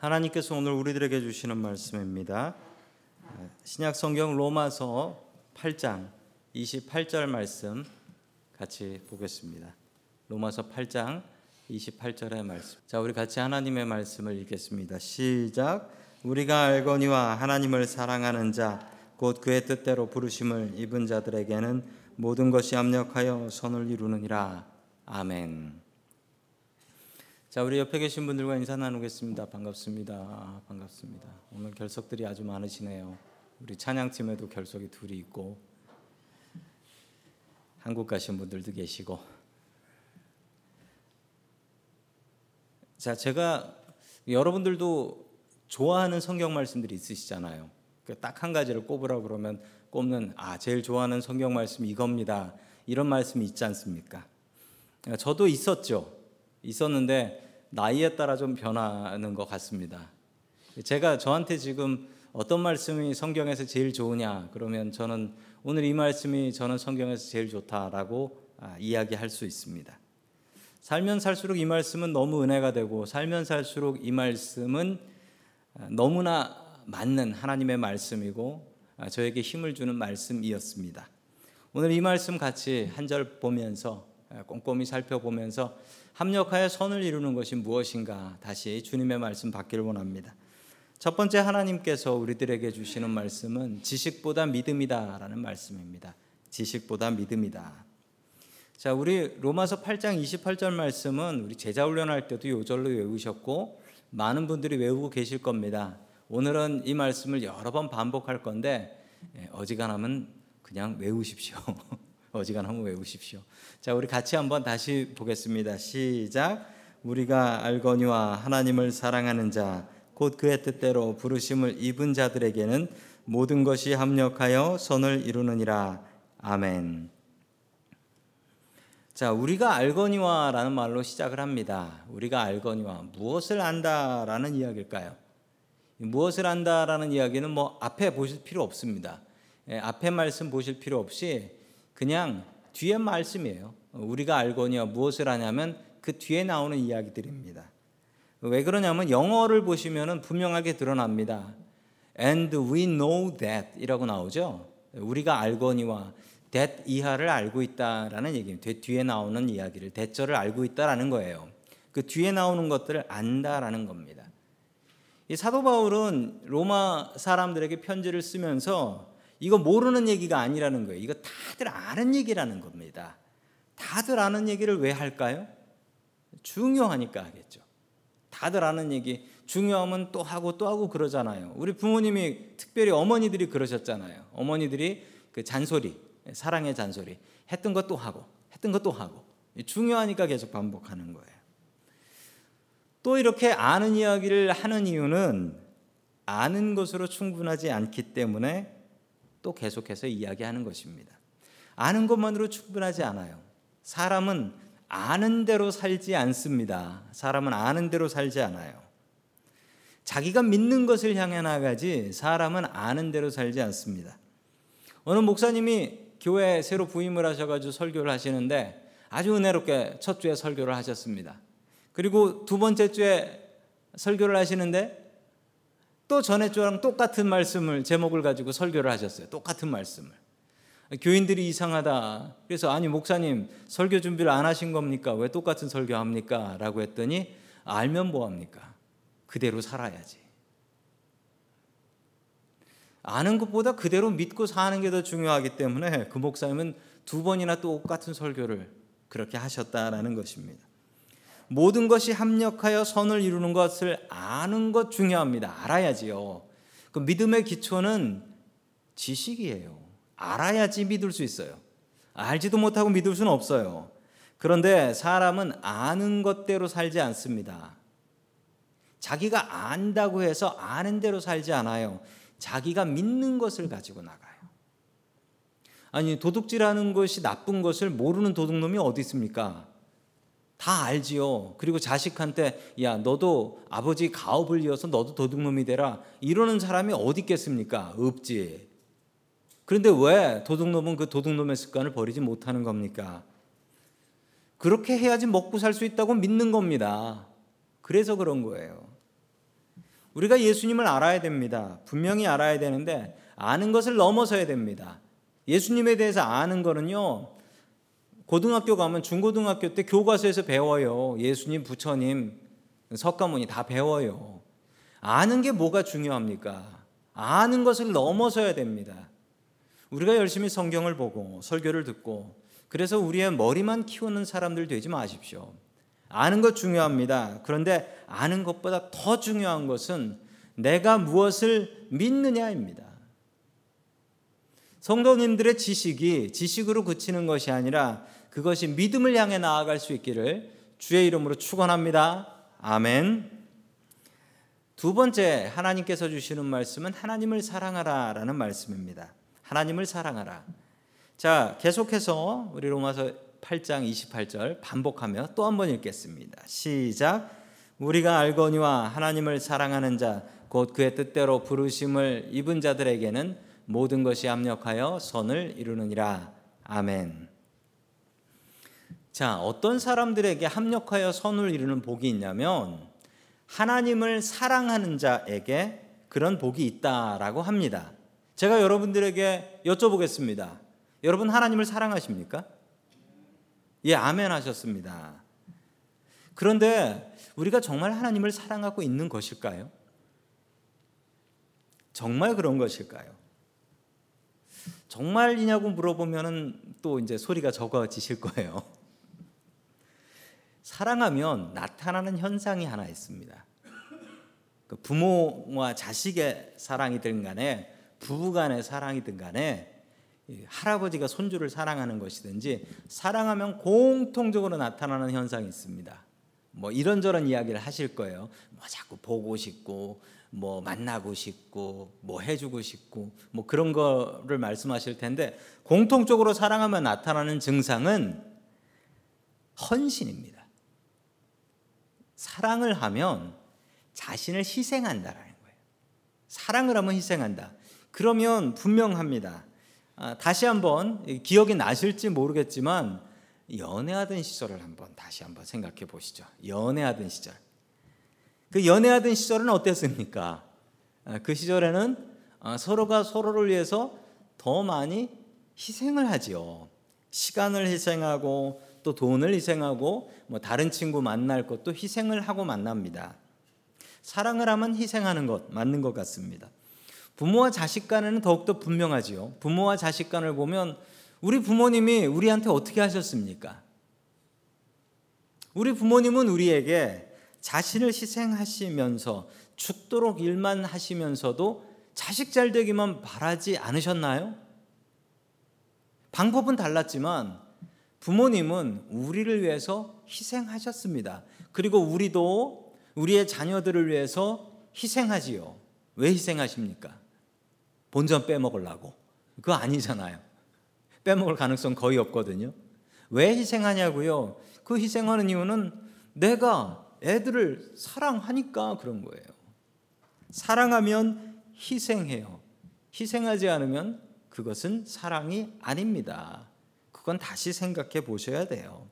하나님께서 오늘 우리들에게 주시는 말씀입니다. 신약 성경 로마서 8장 28절 말씀 같이 보겠습니다. 로마서 8장 28절의 말씀. 자, 우리 같이 하나님의 말씀을 읽겠습니다. 시작. 우리가 알거니와 하나님을 사랑하는 자, 곧 그의 뜻대로 부르심을 입은 자들에게는 모든 것이 합력하여 선을 이루느니라. 아멘. 자, 우리 옆에 계신 분들과 인사 나누겠습니다. 반갑습니다. 반갑습니다. 오늘 결석들이 아주 많으시네요. 우리 찬양팀에도 결석이 둘이 있고 한국 가신 분들도 계시고. 자, 제가 여러분들도 좋아하는 성경 말씀들이 있으시잖아요. 그딱한 가지를 꼽으라 그러면 꼽는 아, 제일 좋아하는 성경 말씀이 이겁니다. 이런 말씀이 있지 않습니까? 저도 있었죠. 있었는데 나이에 따라 좀 변하는 것 같습니다. 제가 저한테 지금 어떤 말씀이 성경에서 제일 좋으냐 그러면 저는 오늘 이 말씀이 저는 성경에서 제일 좋다라고 아, 이야기할 수 있습니다. 살면 살수록 이 말씀은 너무 은혜가 되고 살면 살수록 이 말씀은 아, 너무나 맞는 하나님의 말씀이고 아, 저에게 힘을 주는 말씀이었습니다. 오늘 이 말씀 같이 한 절 보면서 꼼꼼히 살펴보면서 합력하여 선을 이루는 것이 무엇인가 다시 주님의 말씀 받기를 원합니다. 첫 번째 하나님께서 우리들에게 주시는 말씀은 지식보다 믿음이다라는 말씀입니다. 지식보다 믿음이다. 자, 우리 로마서 8장 28절 말씀은 우리 제자 훈련할 때도 요절로 외우셨고 많은 분들이 외우고 계실 겁니다. 오늘은 이 말씀을 여러 번 반복할 건데 예, 어지간하면 그냥 외우십시오. 어지간하면 외우십시오. 자, 우리 같이 한번 다시 보겠습니다. 시작. 우리가 알거니와 하나님을 사랑하는 자, 곧 그의 뜻대로 부르심을 입은 자들에게는 모든 것이 합력하여 선을 이루느니라. 아멘. 자, 우리가 알거니와라는 말로 시작을 합니다. 우리가 알거니와 무엇을 안다라는 이야기일까요? 무엇을 안다라는 이야기는 뭐 앞에 보실 필요 없습니다. 예, 앞에 말씀 보실 필요 없이 그냥 뒤에 말씀이에요. 우리가 알거니와 무엇을 하냐면 그 뒤에 나오는 이야기들입니다. 왜 그러냐면 영어를 보시면 분명하게 드러납니다. And we know that 이라고 나오죠. 우리가 알거니와 that 이하를 알고 있다라는 얘기입니다. 뒤에 나오는 이야기를 대절을 알고 있다라는 거예요. 그 뒤에 나오는 것들을 안다라는 겁니다. 이 사도 바울은 로마 사람들에게 편지를 쓰면서 이거 모르는 얘기가 아니라는 거예요. 이거 다들 아는 얘기라는 겁니다. 다들 아는 얘기를 왜 할까요? 중요하니까 하겠죠. 다들 아는 얘기 중요하면 또 하고 또 하고 그러잖아요. 우리 부모님이 특별히 어머니들이 그러셨잖아요. 어머니들이 그 잔소리, 사랑의 잔소리 했던 것도 하고 했던 것도 하고 중요하니까 계속 반복하는 거예요. 또 이렇게 아는 이야기를 하는 이유는 아는 것으로 충분하지 않기 때문에 또 계속해서 이야기하는 것입니다. 아는 것만으로 충분하지 않아요. 사람은 아는 대로 살지 않습니다. 사람은 아는 대로 살지 않아요. 자기가 믿는 것을 향해 나가지 사람은 아는 대로 살지 않습니다. 어느 목사님이 교회 새로 부임을 하셔가지고 설교를 하시는데 아주 은혜롭게 첫 주에 설교를 하셨습니다. 그리고 두 번째 주에 설교를 하시는데 또 전에 주랑 똑같은 말씀을 제목을 가지고 설교를 하셨어요. 똑같은 말씀을. 교인들이 이상하다. 그래서 아니 목사님 설교 준비를 안 하신 겁니까? 왜 똑같은 설교 합니까? 라고 했더니 알면 뭐 합니까? 그대로 살아야지. 아는 것보다 그대로 믿고 사는 게 더 중요하기 때문에 그 목사님은 두 번이나 똑같은 설교를 그렇게 하셨다라는 것입니다. 모든 것이 합력하여 선을 이루는 것을 아는 것 중요합니다. 알아야지요. 그 믿음의 기초는 지식이에요. 알아야지 믿을 수 있어요. 알지도 못하고 믿을 수는 없어요. 그런데 사람은 아는 것대로 살지 않습니다. 자기가 안다고 해서 아는 대로 살지 않아요. 자기가 믿는 것을 가지고 나가요. 아니 도둑질하는 것이 나쁜 것을 모르는 도둑놈이 어디 있습니까? 다 알지요. 그리고 자식한테 야 너도 아버지 가업을 이어서 너도 도둑놈이 되라 이러는 사람이 어디 있겠습니까? 없지. 그런데 왜 도둑놈은 그 도둑놈의 습관을 버리지 못하는 겁니까? 그렇게 해야지 먹고 살 수 있다고 믿는 겁니다. 그래서 그런 거예요. 우리가 예수님을 알아야 됩니다. 분명히 알아야 되는데 아는 것을 넘어서야 됩니다. 예수님에 대해서 아는 거는요. 고등학교 가면 중고등학교 때 교과서에서 배워요. 예수님, 부처님, 석가모니 다 배워요. 아는 게 뭐가 중요합니까? 아는 것을 넘어서야 됩니다. 우리가 열심히 성경을 보고 설교를 듣고 그래서 우리의 머리만 키우는 사람들 되지 마십시오. 아는 것 중요합니다. 그런데 아는 것보다 더 중요한 것은 내가 무엇을 믿느냐입니다. 성도님들의 지식이 지식으로 그치는 것이 아니라 그것이 믿음을 향해 나아갈 수 있기를 주의 이름으로 축원합니다. 아멘. 두 번째 하나님께서 주시는 말씀은 하나님을 사랑하라라는 말씀입니다. 하나님을 사랑하라. 자, 계속해서 우리 로마서 8장 28절 반복하며 또 한 번 읽겠습니다. 시작. 우리가 알거니와 하나님을 사랑하는 자 곧 그의 뜻대로 부르심을 입은 자들에게는 모든 것이 합력하여 선을 이루느니라. 아멘. 자, 어떤 사람들에게 합력하여 선을 이루는 복이 있냐면 하나님을 사랑하는 자에게 그런 복이 있다라고 합니다. 제가 여러분들에게 여쭤보겠습니다. 여러분 하나님을 사랑하십니까? 예, 아멘 하셨습니다. 그런데 우리가 정말 하나님을 사랑하고 있는 것일까요? 정말 그런 것일까요? 정말이냐고 물어보면은 또 이제 소리가 적어지실 거예요. 사랑하면 나타나는 현상이 하나 있습니다. 그 부모와 자식의 사랑이든 간에 부부 간의 사랑이든 간에 할아버지가 손주를 사랑하는 것이든지 사랑하면 공통적으로 나타나는 현상이 있습니다. 뭐 이런저런 이야기를 하실 거예요. 뭐 자꾸 보고 싶고 뭐 만나고 싶고 뭐 해주고 싶고 뭐 그런 거를 말씀하실 텐데 공통적으로 사랑하면 나타나는 증상은 헌신입니다. 사랑을 하면 자신을 희생한다라는 거예요. 사랑을 하면 희생한다. 그러면 분명합니다. 아, 다시 한번 기억이 나실지 모르겠지만 연애하던 시절을 한번 다시 한번 생각해 보시죠. 연애하던 시절. 그 연애하던 시절은 어땠습니까? 아, 그 시절에는 아, 서로가 서로를 위해서 더 많이 희생을 하지요. 시간을 희생하고 또 돈을 희생하고 뭐 다른 친구 만날 것도 희생을 하고 만납니다. 사랑을 하면 희생하는 것 맞는 것 같습니다. 부모와 자식 간에는 더욱더 분명하지요. 부모와 자식 간을 보면 우리 부모님이 우리한테 어떻게 하셨습니까? 우리 부모님은 우리에게 자신을 희생하시면서 죽도록 일만 하시면서도 자식 잘 되기만 바라지 않으셨나요? 방법은 달랐지만 부모님은 우리를 위해서 희생하셨습니다. 그리고 우리도 우리의 자녀들을 위해서 희생하지요. 왜 희생하십니까? 본전 빼먹으려고. 그거 아니잖아요. 빼먹을 가능성 거의 없거든요. 왜 희생하냐고요? 그 희생하는 이유는 내가 애들을 사랑하니까 그런 거예요. 사랑하면 희생해요. 희생하지 않으면 그것은 사랑이 아닙니다. 그건 다시 생각해 보셔야 돼요.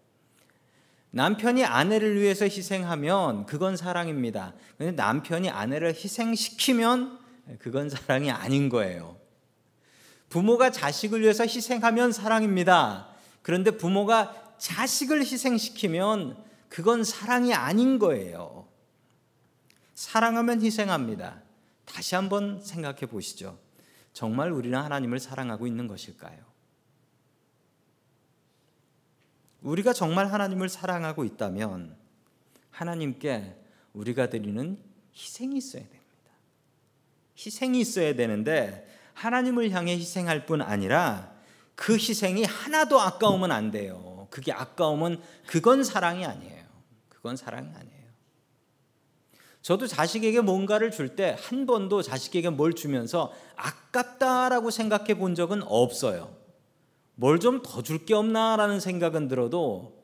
남편이 아내를 위해서 희생하면 그건 사랑입니다. 근데 남편이 아내를 희생시키면 그건 사랑이 아닌 거예요. 부모가 자식을 위해서 희생하면 사랑입니다. 그런데 부모가 자식을 희생시키면 그건 사랑이 아닌 거예요. 사랑하면 희생합니다. 다시 한번 생각해 보시죠. 정말 우리는 하나님을 사랑하고 있는 것일까요? 우리가 정말 하나님을 사랑하고 있다면 하나님께 우리가 드리는 희생이 있어야 됩니다. 희생이 있어야 되는데 하나님을 향해 희생할 뿐 아니라 그 희생이 하나도 아까우면 안 돼요. 그게 아까우면 그건 사랑이 아니에요. 그건 사랑이 아니에요. 저도 자식에게 뭔가를 줄 때 한 번도 자식에게 뭘 주면서 아깝다라고 생각해 본 적은 없어요. 뭘 좀 더 줄 게 없나라는 생각은 들어도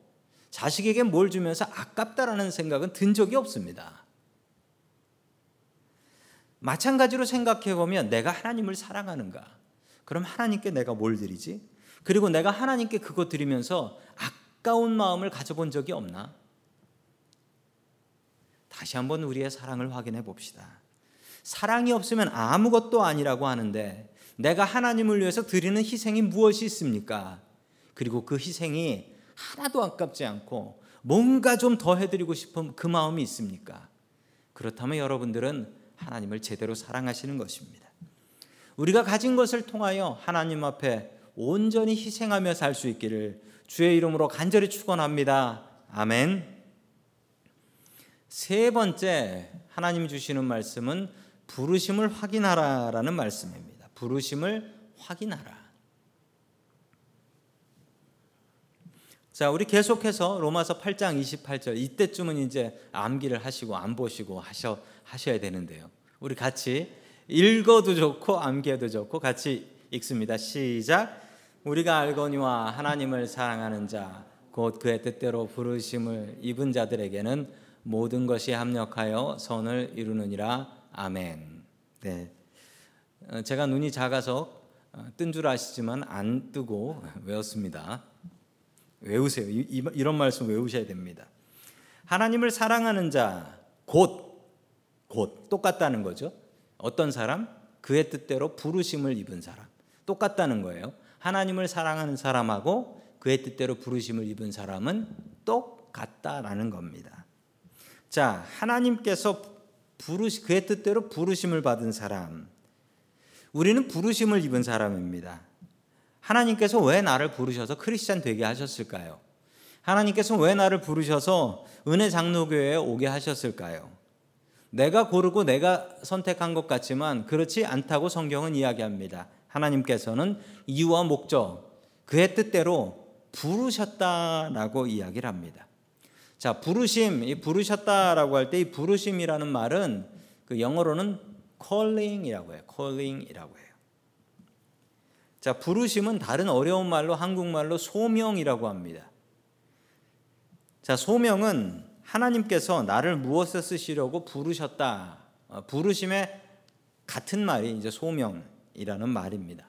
자식에게 뭘 주면서 아깝다라는 생각은 든 적이 없습니다. 마찬가지로 생각해 보면 내가 하나님을 사랑하는가? 그럼 하나님께 내가 뭘 드리지? 그리고 내가 하나님께 그거 드리면서 아까운 마음을 가져본 적이 없나? 다시 한번 우리의 사랑을 확인해 봅시다. 사랑이 없으면 아무것도 아니라고 하는데 내가 하나님을 위해서 드리는 희생이 무엇이 있습니까? 그리고 그 희생이 하나도 아깝지 않고 뭔가 좀 더 해드리고 싶은 그 마음이 있습니까? 그렇다면 여러분들은 하나님을 제대로 사랑하시는 것입니다. 우리가 가진 것을 통하여 하나님 앞에 온전히 희생하며 살 수 있기를 주의 이름으로 간절히 축원합니다. 아멘. 세 번째 하나님 주시는 말씀은 부르심을 확인하라라는 말씀입니다. 부르심을 확인하라. 자, 우리 계속해서 로마서 8장 28절 이때쯤은 이제 암기를 하시고 안 보시고 하셔 하셔야 되는데요. 우리 같이 읽어도 좋고 암기해도 좋고 같이 읽습니다. 시작. 우리가 알거니와 하나님을 사랑하는 자 곧 그의 뜻대로 부르심을 입은 자들에게는 모든 것이 합력하여 선을 이루느니라. 아멘. 네. 어, 제가 눈이 작아서 어, 뜬줄 아시지만 안 뜨고 외웠습니다. 외우세요. 이, 런 말씀 외우셔야 됩니다. 하나님을 사랑하는 자, 곧, 곧, 똑같다는 거죠. 어떤 사람? 그의 뜻대로 부르심을 입은 사람. 똑같다는 거예요. 하나님을 사랑하는 사람하고 그의 뜻대로 부르심을 입은 사람은 똑같다라는 겁니다. 자, 하나님께서 부르시, 그의 뜻대로 부르심을 받은 사람. 우리는 부르심을 입은 사람입니다. 하나님께서 왜 나를 부르셔서 크리스찬 되게 하셨을까요? 하나님께서 왜 나를 부르셔서 은혜 장로교회에 오게 하셨을까요? 내가 고르고 내가 선택한 것 같지만 그렇지 않다고 성경은 이야기합니다. 하나님께서는 이유와 목적, 그의 뜻대로 부르셨다라고 이야기를 합니다. 자, 부르심, 이 부르셨다라고 할 때 이 부르심이라는 말은 그 영어로는 calling이라고 해요. calling이라고 해요. 자, 부르심은 다른 어려운 말로 한국말로 소명이라고 합니다. 자, 소명은 하나님께서 나를 무엇에 쓰시려고 부르셨다. 어, 부르심의 같은 말이 이제 소명이라는 말입니다.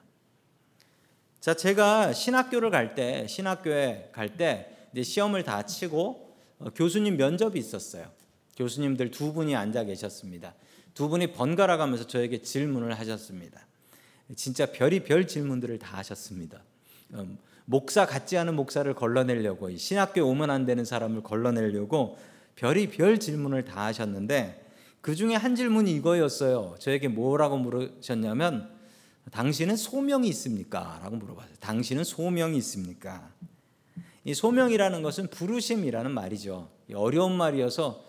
자, 제가 신학교를 갈 때, 신학교에 갈 때 이제 시험을 다 치고 어, 교수님 면접이 있었어요. 교수님들 두 분이 앉아 계셨습니다. 두 분이 번갈아 가면서 저에게 질문을 하셨습니다. 진짜 별이 별 질문들을 다 하셨습니다. 음, 목사 같지 않은 목사를 걸러내려고 신학교 오면 안 되는 사람을 걸러내려고 별이 별 질문을 다 하셨는데 그 중에 한 질문이 이거였어요. 저에게 뭐라고 물으셨냐면 당신은 소명이 있습니까? 라고 물어봤어요. 당신은 소명이 있습니까? 이 소명이라는 것은 부르심이라는 말이죠. 어려운 말이어서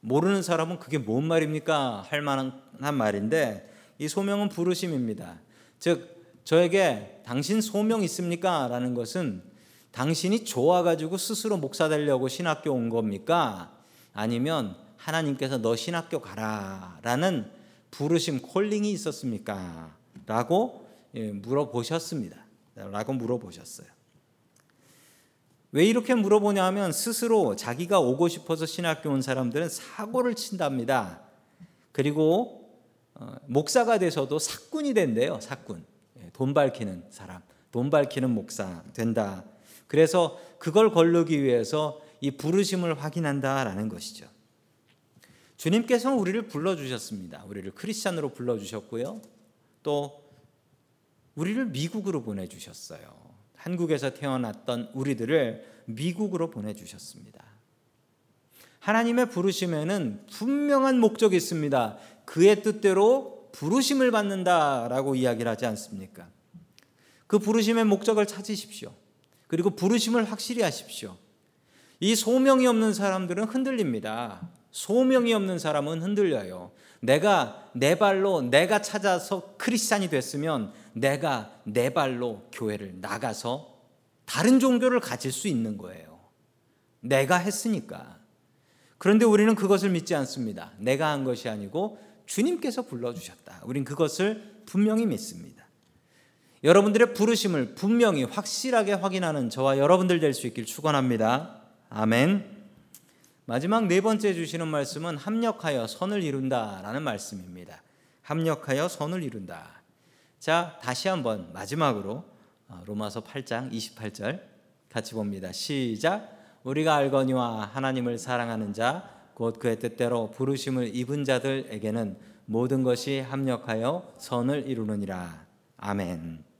모르는 사람은 그게 뭔 말입니까? 할 만한 말인데 이 소명은 부르심입니다. 즉 저에게 당신 소명 있습니까? 라는 것은 당신이 좋아 가지고 스스로 목사 되려고 신학교 온 겁니까? 아니면 하나님께서 너 신학교 가라라는 부르심 콜링이 있었습니까? 라고 예, 물어보셨습니다. 라고 물어보셨어요. 왜 이렇게 물어보냐 하면 스스로 자기가 오고 싶어서 신학교 온 사람들은 사고를 친답니다. 그리고 어, 목사가 돼서도 사꾼이 된대요. 사꾼. 예, 돈 밝히는 사람. 돈 밝히는 목사 된다. 그래서 그걸 걸르기 위해서 이 부르심을 확인한다라는 것이죠. 주님께서는 우리를 불러주셨습니다. 우리를 크리스찬으로 불러주셨고요. 또 우리를 미국으로 보내주셨어요. 한국에서 태어났던 우리들을 미국으로 보내주셨습니다. 하나님의 부르심에는 분명한 목적이 있습니다. 그의 뜻대로 부르심을 받는다라고 이야기를 하지 않습니까? 그 부르심의 목적을 찾으십시오. 그리고 부르심을 확실히 하십시오. 이 소명이 없는 사람들은 흔들립니다. 소명이 없는 사람은 흔들려요. 내가 내 발로 내가 찾아서 크리스찬이 됐으면 내가 내 발로 교회를 나가서 다른 종교를 가질 수 있는 거예요. 내가 했으니까. 그런데 우리는 그것을 믿지 않습니다. 내가 한 것이 아니고 주님께서 불러주셨다. 우린 그것을 분명히 믿습니다. 여러분들의 부르심을 분명히 확실하게 확인하는 저와 여러분들 될 수 있길 축원합니다. 아멘. 마지막 네 번째 주시는 말씀은 합력하여 선을 이룬다라는 말씀입니다. 합력하여 선을 이룬다. 자, 다시 한번 마지막으로 어, 로마서 8장 28절 같이 봅니다. 시작. 우리가 알거니와 하나님을 사랑하는 자 곧 그의 뜻대로 부르심을 입은 자들에게는 모든 것이 합력하여 선을 이루느니라. 아멘.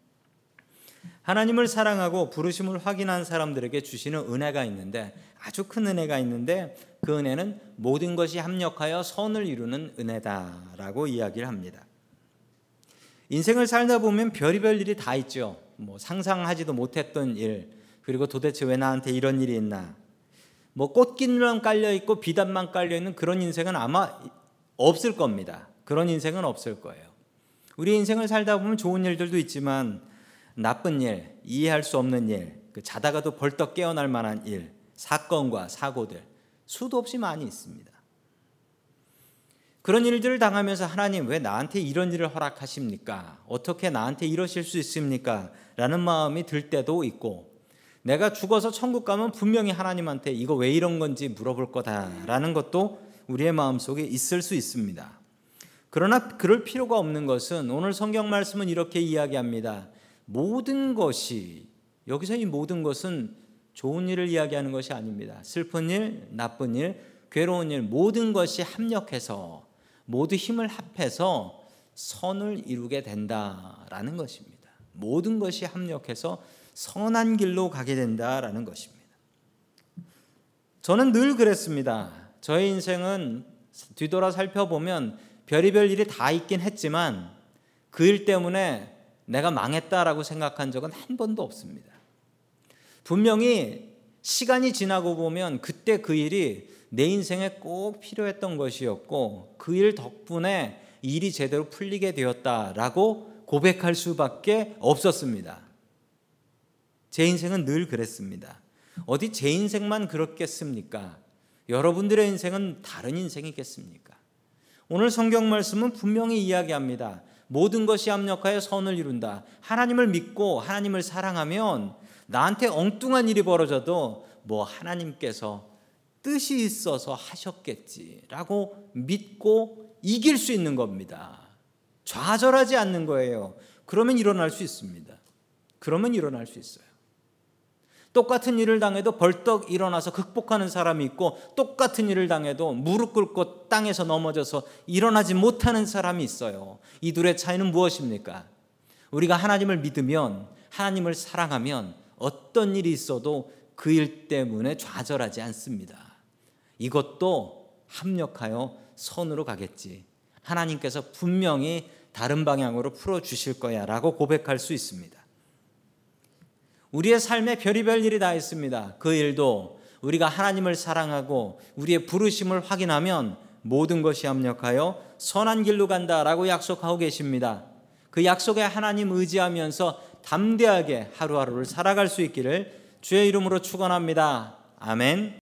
하나님을 사랑하고 부르심을 확인한 사람들에게 주시는 은혜가 있는데 아주 큰 은혜가 있는데 그 은혜는 모든 것이 합력하여 선을 이루는 은혜다라고 이야기를 합니다. 인생을 살다 보면 별의별 일이 다 있죠. 뭐 상상하지도 못했던 일, 그리고 도대체 왜 나한테 이런 일이 있나? 뭐 꽃길만 깔려 있고 비단만 깔려 있는 그런 인생은 아마 없을 겁니다. 그런 인생은 없을 거예요. 우리 인생을 살다 보면 좋은 일들도 있지만 나쁜 일, 이해할 수 없는 일, 그 자다가도 벌떡 깨어날 만한 일, 사건과 사고들 수도 없이 많이 있습니다. 그런 일들을 당하면서 하나님 왜 나한테 이런 일을 허락하십니까? 어떻게 나한테 이러실 수 있습니까? 라는 마음이 들 때도 있고 내가 죽어서 천국 가면 분명히 하나님한테 이거 왜 이런 건지 물어볼 거다라는 것도 우리의 마음속에 있을 수 있습니다. 그러나 그럴 필요가 없는 것은 오늘 성경 말씀은 이렇게 이야기합니다. 모든 것이 여기서 이 모든 것은 좋은 일을 이야기하는 것이 아닙니다. 슬픈 일, 나쁜 일, 괴로운 일 모든 것이 합력해서 모두 힘을 합해서 선을 이루게 된다라는 것입니다. 모든 것이 합력해서 선한 길로 가게 된다라는 것입니다. 저는 늘 그랬습니다. 저의 인생은 뒤돌아 살펴보면 별의별 일이 다 있긴 했지만 그 일 때문에 내가 망했다라고 생각한 적은 한 번도 없습니다. 분명히 시간이 지나고 보면 그때 그 일이 내 인생에 꼭 필요했던 것이었고 그 일 덕분에 일이 제대로 풀리게 되었다라고 고백할 수밖에 없었습니다. 제 인생은 늘 그랬습니다. 어디 제 인생만 그렇겠습니까? 여러분들의 인생은 다른 인생이겠습니까? 오늘 성경 말씀은 분명히 이야기합니다. 모든 것이 합력하여 선을 이룬다. 하나님을 믿고 하나님을 사랑하면 나한테 엉뚱한 일이 벌어져도 뭐 하나님께서 뜻이 있어서 하셨겠지라고 믿고 이길 수 있는 겁니다. 좌절하지 않는 거예요. 그러면 일어날 수 있습니다. 그러면 일어날 수 있어요. 똑같은 일을 당해도 벌떡 일어나서 극복하는 사람이 있고 똑같은 일을 당해도 무릎 꿇고 땅에서 넘어져서 일어나지 못하는 사람이 있어요. 이 둘의 차이는 무엇입니까? 우리가 하나님을 믿으면 하나님을 사랑하면 어떤 일이 있어도 그 일 때문에 좌절하지 않습니다. 이것도 합력하여 선으로 가겠지. 하나님께서 분명히 다른 방향으로 풀어 주실 거야라고 고백할 수 있습니다. 우리의 삶에 별의별 일이 다 있습니다. 그 일도 우리가 하나님을 사랑하고 우리의 부르심을 확인하면 모든 것이 합력하여 선한 길로 간다라고 약속하고 계십니다. 그 약속에 하나님 의지하면서 담대하게 하루하루를 살아갈 수 있기를 주의 이름으로 축원합니다. 아멘.